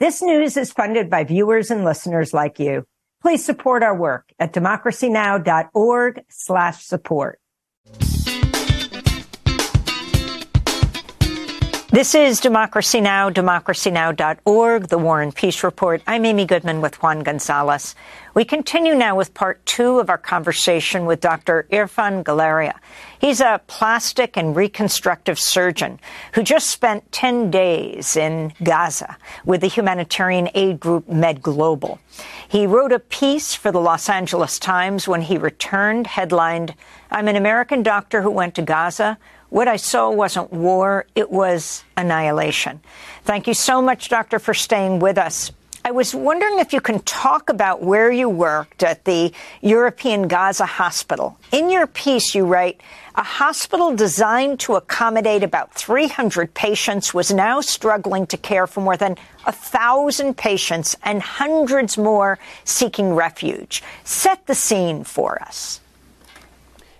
This news is funded by viewers and listeners like you. Please support our work at democracynow.org slash support. This is Democracy Now!, democracynow.org, the War and Peace Report. I'm Amy Goodman with Juan Gonzalez. We continue now with part two of our conversation with Dr. Irfan Galaria. He's a plastic and reconstructive surgeon who just spent 10 days in Gaza with the humanitarian aid group Med Global. He wrote a piece for the Los Angeles Times when he returned, headlined, I'm an American doctor who went to Gaza what I saw wasn't war, it was annihilation. Thank you so much, Doctor, for staying with us. I was wondering if you can talk about where you worked at the European Gaza Hospital. In your piece, you write, a hospital designed to accommodate about 300 patients was now struggling to care for more than a thousand patients and hundreds more seeking refuge. Set the scene for us.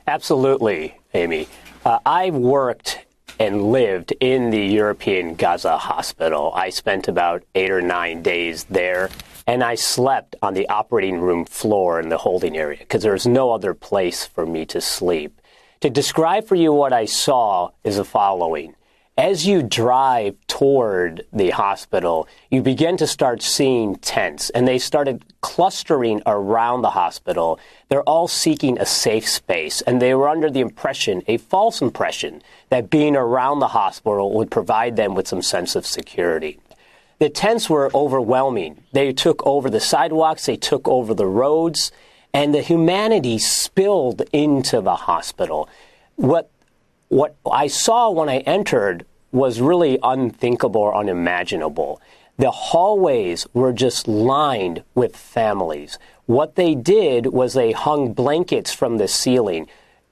Absolutely, Amy. Uh, I worked and lived in the European Gaza hospital. I spent about eight or nine days there, and I slept on the operating room floor in the holding area because there was no other place for me to sleep. To describe for you what I saw is the following as you drive toward the hospital, you begin to start seeing tents, and they started clustering around the hospital. They're all seeking a safe space, and they were under the impression, a false impression, that being around the hospital would provide them with some sense of security. The tents were overwhelming. They took over the sidewalks, they took over the roads, and the humanity spilled into the hospital. What what I saw when I entered was really unthinkable or unimaginable. The hallways were just lined with families. What they did was they hung blankets from the ceiling,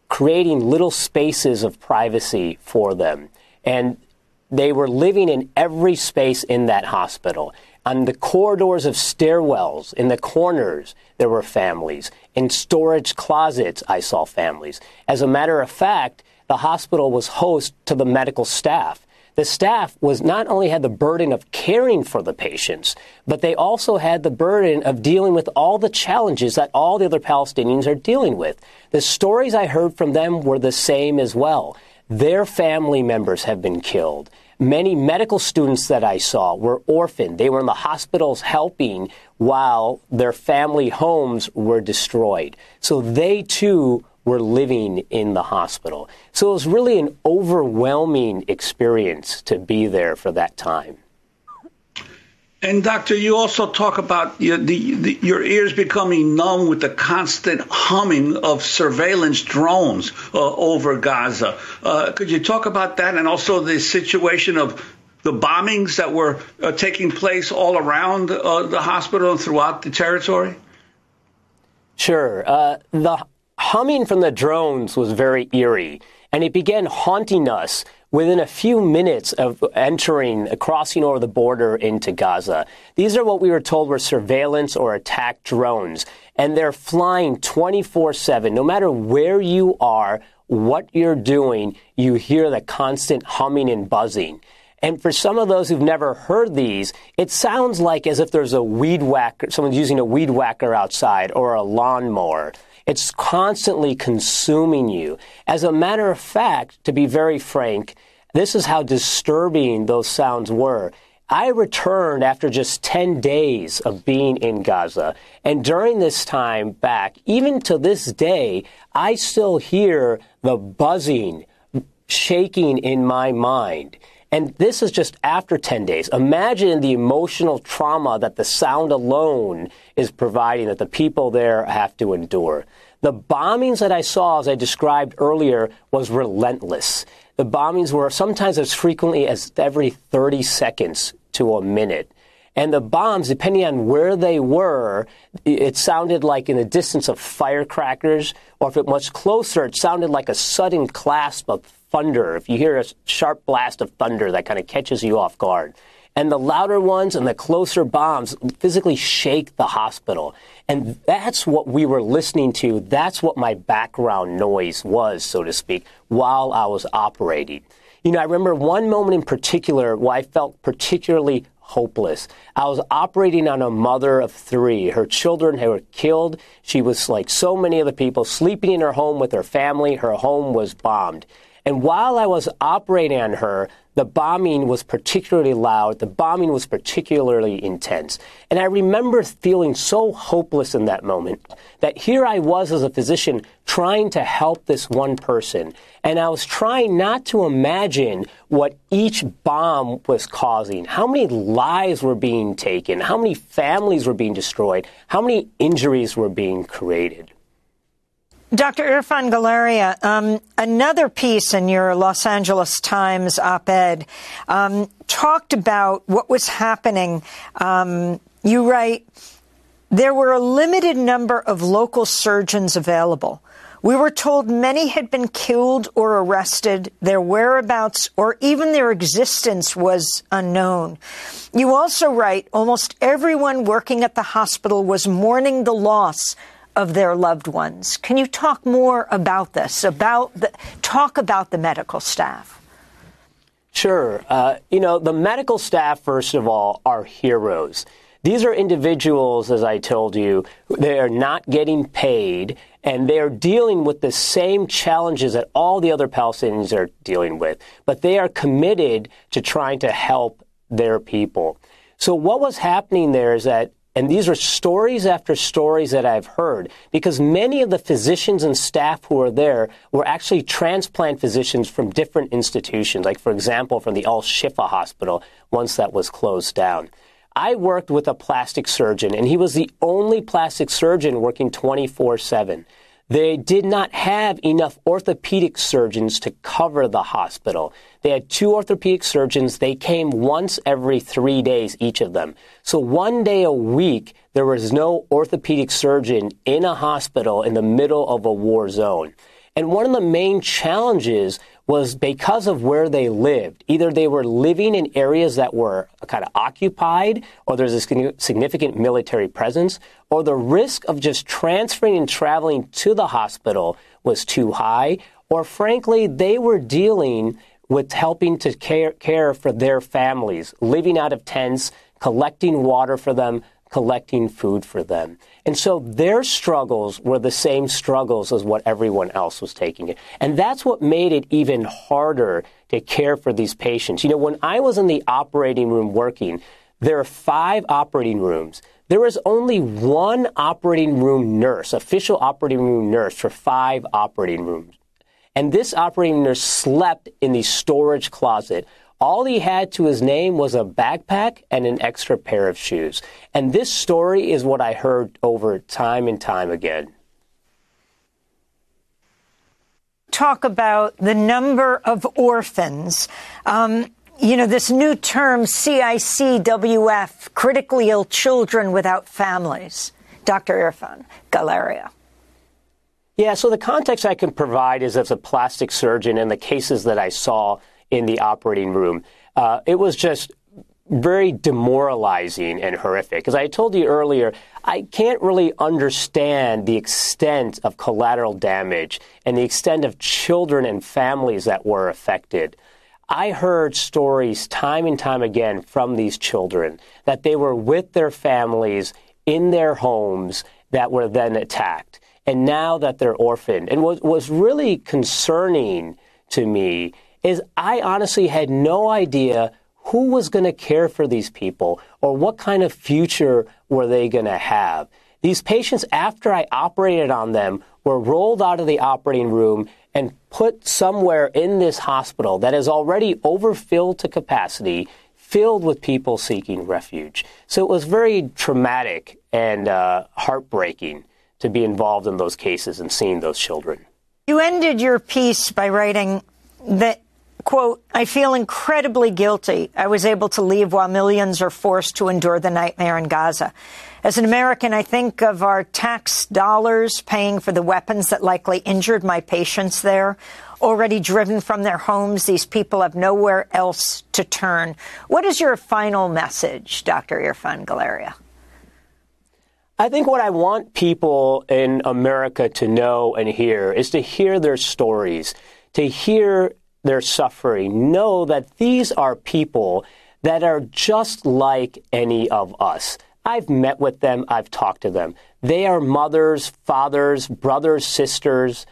creating little spaces of privacy for them. And they were living in every space in that hospital. On the corridors of stairwells, in the corners, there were families. In storage closets, I saw families. As a matter of fact, the hospital was host to the medical staff. The staff was not only had the burden of caring for the patients, but they also had the burden of dealing with all the challenges that all the other Palestinians are dealing with. The stories I heard from them were the same as well. Their family members have been killed. Many medical students that I saw were orphaned. They were in the hospitals helping while their family homes were destroyed. So they too were living in the hospital. So it was really an overwhelming experience to be there for that time. And doctor, you also talk about your, the, the, your ears becoming numb with the constant humming of surveillance drones uh, over Gaza. Uh, could you talk about that and also the situation of the bombings that were uh, taking place all around uh, the hospital and throughout the territory? Sure. Uh, the humming from the drones was very eerie, and it began haunting us within a few minutes of entering, crossing over the border into Gaza. These are what we were told were surveillance or attack drones, and they're flying 24 7. No matter where you are, what you're doing, you hear the constant humming and buzzing. And for some of those who've never heard these, it sounds like as if there's a weed whacker, someone's using a weed whacker outside or a lawnmower. It's constantly consuming you. As a matter of fact, to be very frank, this is how disturbing those sounds were. I returned after just 10 days of being in Gaza. And during this time back, even to this day, I still hear the buzzing, shaking in my mind. And this is just after 10 days. Imagine the emotional trauma that the sound alone is providing that the people there have to endure. The bombings that I saw, as I described earlier, was relentless. The bombings were sometimes as frequently as every 30 seconds to a minute. And the bombs, depending on where they were, it sounded like in the distance of firecrackers, or if it was closer, it sounded like a sudden clasp of thunder. If you hear a sharp blast of thunder, that kind of catches you off guard. And the louder ones and the closer bombs physically shake the hospital. And that's what we were listening to. That's what my background noise was, so to speak, while I was operating. You know, I remember one moment in particular where I felt particularly hopeless. I was operating on a mother of three. Her children were killed. She was like so many other people, sleeping in her home with her family. Her home was bombed. And while I was operating on her, the bombing was particularly loud. The bombing was particularly intense. And I remember feeling so hopeless in that moment that here I was as a physician trying to help this one person. And I was trying not to imagine what each bomb was causing, how many lives were being taken, how many families were being destroyed, how many injuries were being created. Dr. Irfan Galaria, um, another piece in your Los Angeles Times op-ed um, talked about what was happening. Um, you write, there were a limited number of local surgeons available. We were told many had been killed or arrested, their whereabouts or even their existence was unknown. You also write almost everyone working at the hospital was mourning the loss of their loved ones. Can you talk more about this? About the, talk about the medical staff. Sure. Uh, you know, the medical staff, first of all, are heroes. These are individuals, as I told you, they are not getting paid and they are dealing with the same challenges that all the other Palestinians are dealing with, but they are committed to trying to help their people. So what was happening there is that and these are stories after stories that I've heard because many of the physicians and staff who were there were actually transplant physicians from different institutions, like, for example, from the Al Shifa Hospital, once that was closed down. I worked with a plastic surgeon, and he was the only plastic surgeon working 24 7. They did not have enough orthopedic surgeons to cover the hospital. They had two orthopedic surgeons. They came once every three days, each of them. So one day a week, there was no orthopedic surgeon in a hospital in the middle of a war zone. And one of the main challenges was because of where they lived. Either they were living in areas that were kind of occupied, or there's a significant military presence, or the risk of just transferring and traveling to the hospital was too high, or frankly, they were dealing with helping to care, care for their families, living out of tents, collecting water for them, collecting food for them. And so their struggles were the same struggles as what everyone else was taking. And that's what made it even harder to care for these patients. You know, when I was in the operating room working, there are five operating rooms. There was only one operating room nurse, official operating room nurse for five operating rooms. And this operating nurse slept in the storage closet all he had to his name was a backpack and an extra pair of shoes. And this story is what I heard over time and time again. Talk about the number of orphans. Um, you know, this new term, CICWF, critically ill children without families. Dr. Irfan Galaria. Yeah, so the context I can provide is as a plastic surgeon and the cases that I saw in the operating room. Uh, it was just very demoralizing and horrific. As I told you earlier, I can't really understand the extent of collateral damage and the extent of children and families that were affected. I heard stories time and time again from these children that they were with their families in their homes that were then attacked. And now that they're orphaned. And what was really concerning to me is I honestly had no idea who was going to care for these people or what kind of future were they going to have. These patients, after I operated on them, were rolled out of the operating room and put somewhere in this hospital that is already overfilled to capacity, filled with people seeking refuge. So it was very traumatic and uh, heartbreaking to be involved in those cases and seeing those children. You ended your piece by writing that Quote, I feel incredibly guilty. I was able to leave while millions are forced to endure the nightmare in Gaza. As an American, I think of our tax dollars paying for the weapons that likely injured my patients there. Already driven from their homes, these people have nowhere else to turn. What is your final message, Dr. Irfan Galaria? I think what I want people in America to know and hear is to hear their stories, to hear their suffering. Know that these are people that are just like any of us. I've met with them, I've talked to them. They are mothers, fathers, brothers, sisters,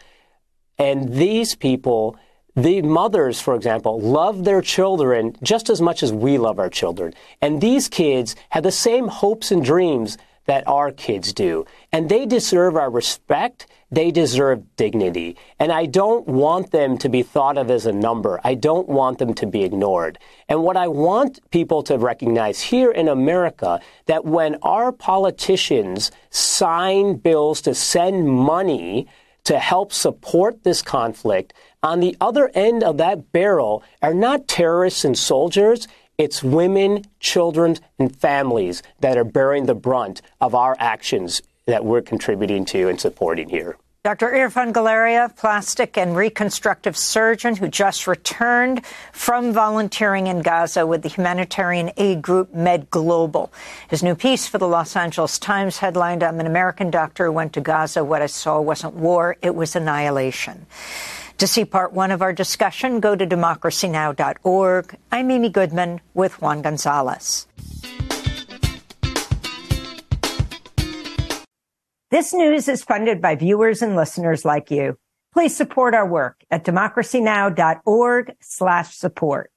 and these people, the mothers, for example, love their children just as much as we love our children. And these kids have the same hopes and dreams that our kids do. And they deserve our respect. They deserve dignity. And I don't want them to be thought of as a number. I don't want them to be ignored. And what I want people to recognize here in America that when our politicians sign bills to send money to help support this conflict, on the other end of that barrel are not terrorists and soldiers. It's women, children, and families that are bearing the brunt of our actions that we're contributing to and supporting here. Dr. Irfan Galaria, plastic and reconstructive surgeon who just returned from volunteering in Gaza with the humanitarian aid group Med Global. His new piece for the Los Angeles Times headlined I'm an American doctor who went to Gaza. What I saw wasn't war, it was annihilation. To see part one of our discussion, go to democracynow.org. I'm Amy Goodman with Juan Gonzalez. This news is funded by viewers and listeners like you. Please support our work at democracynow.org slash support.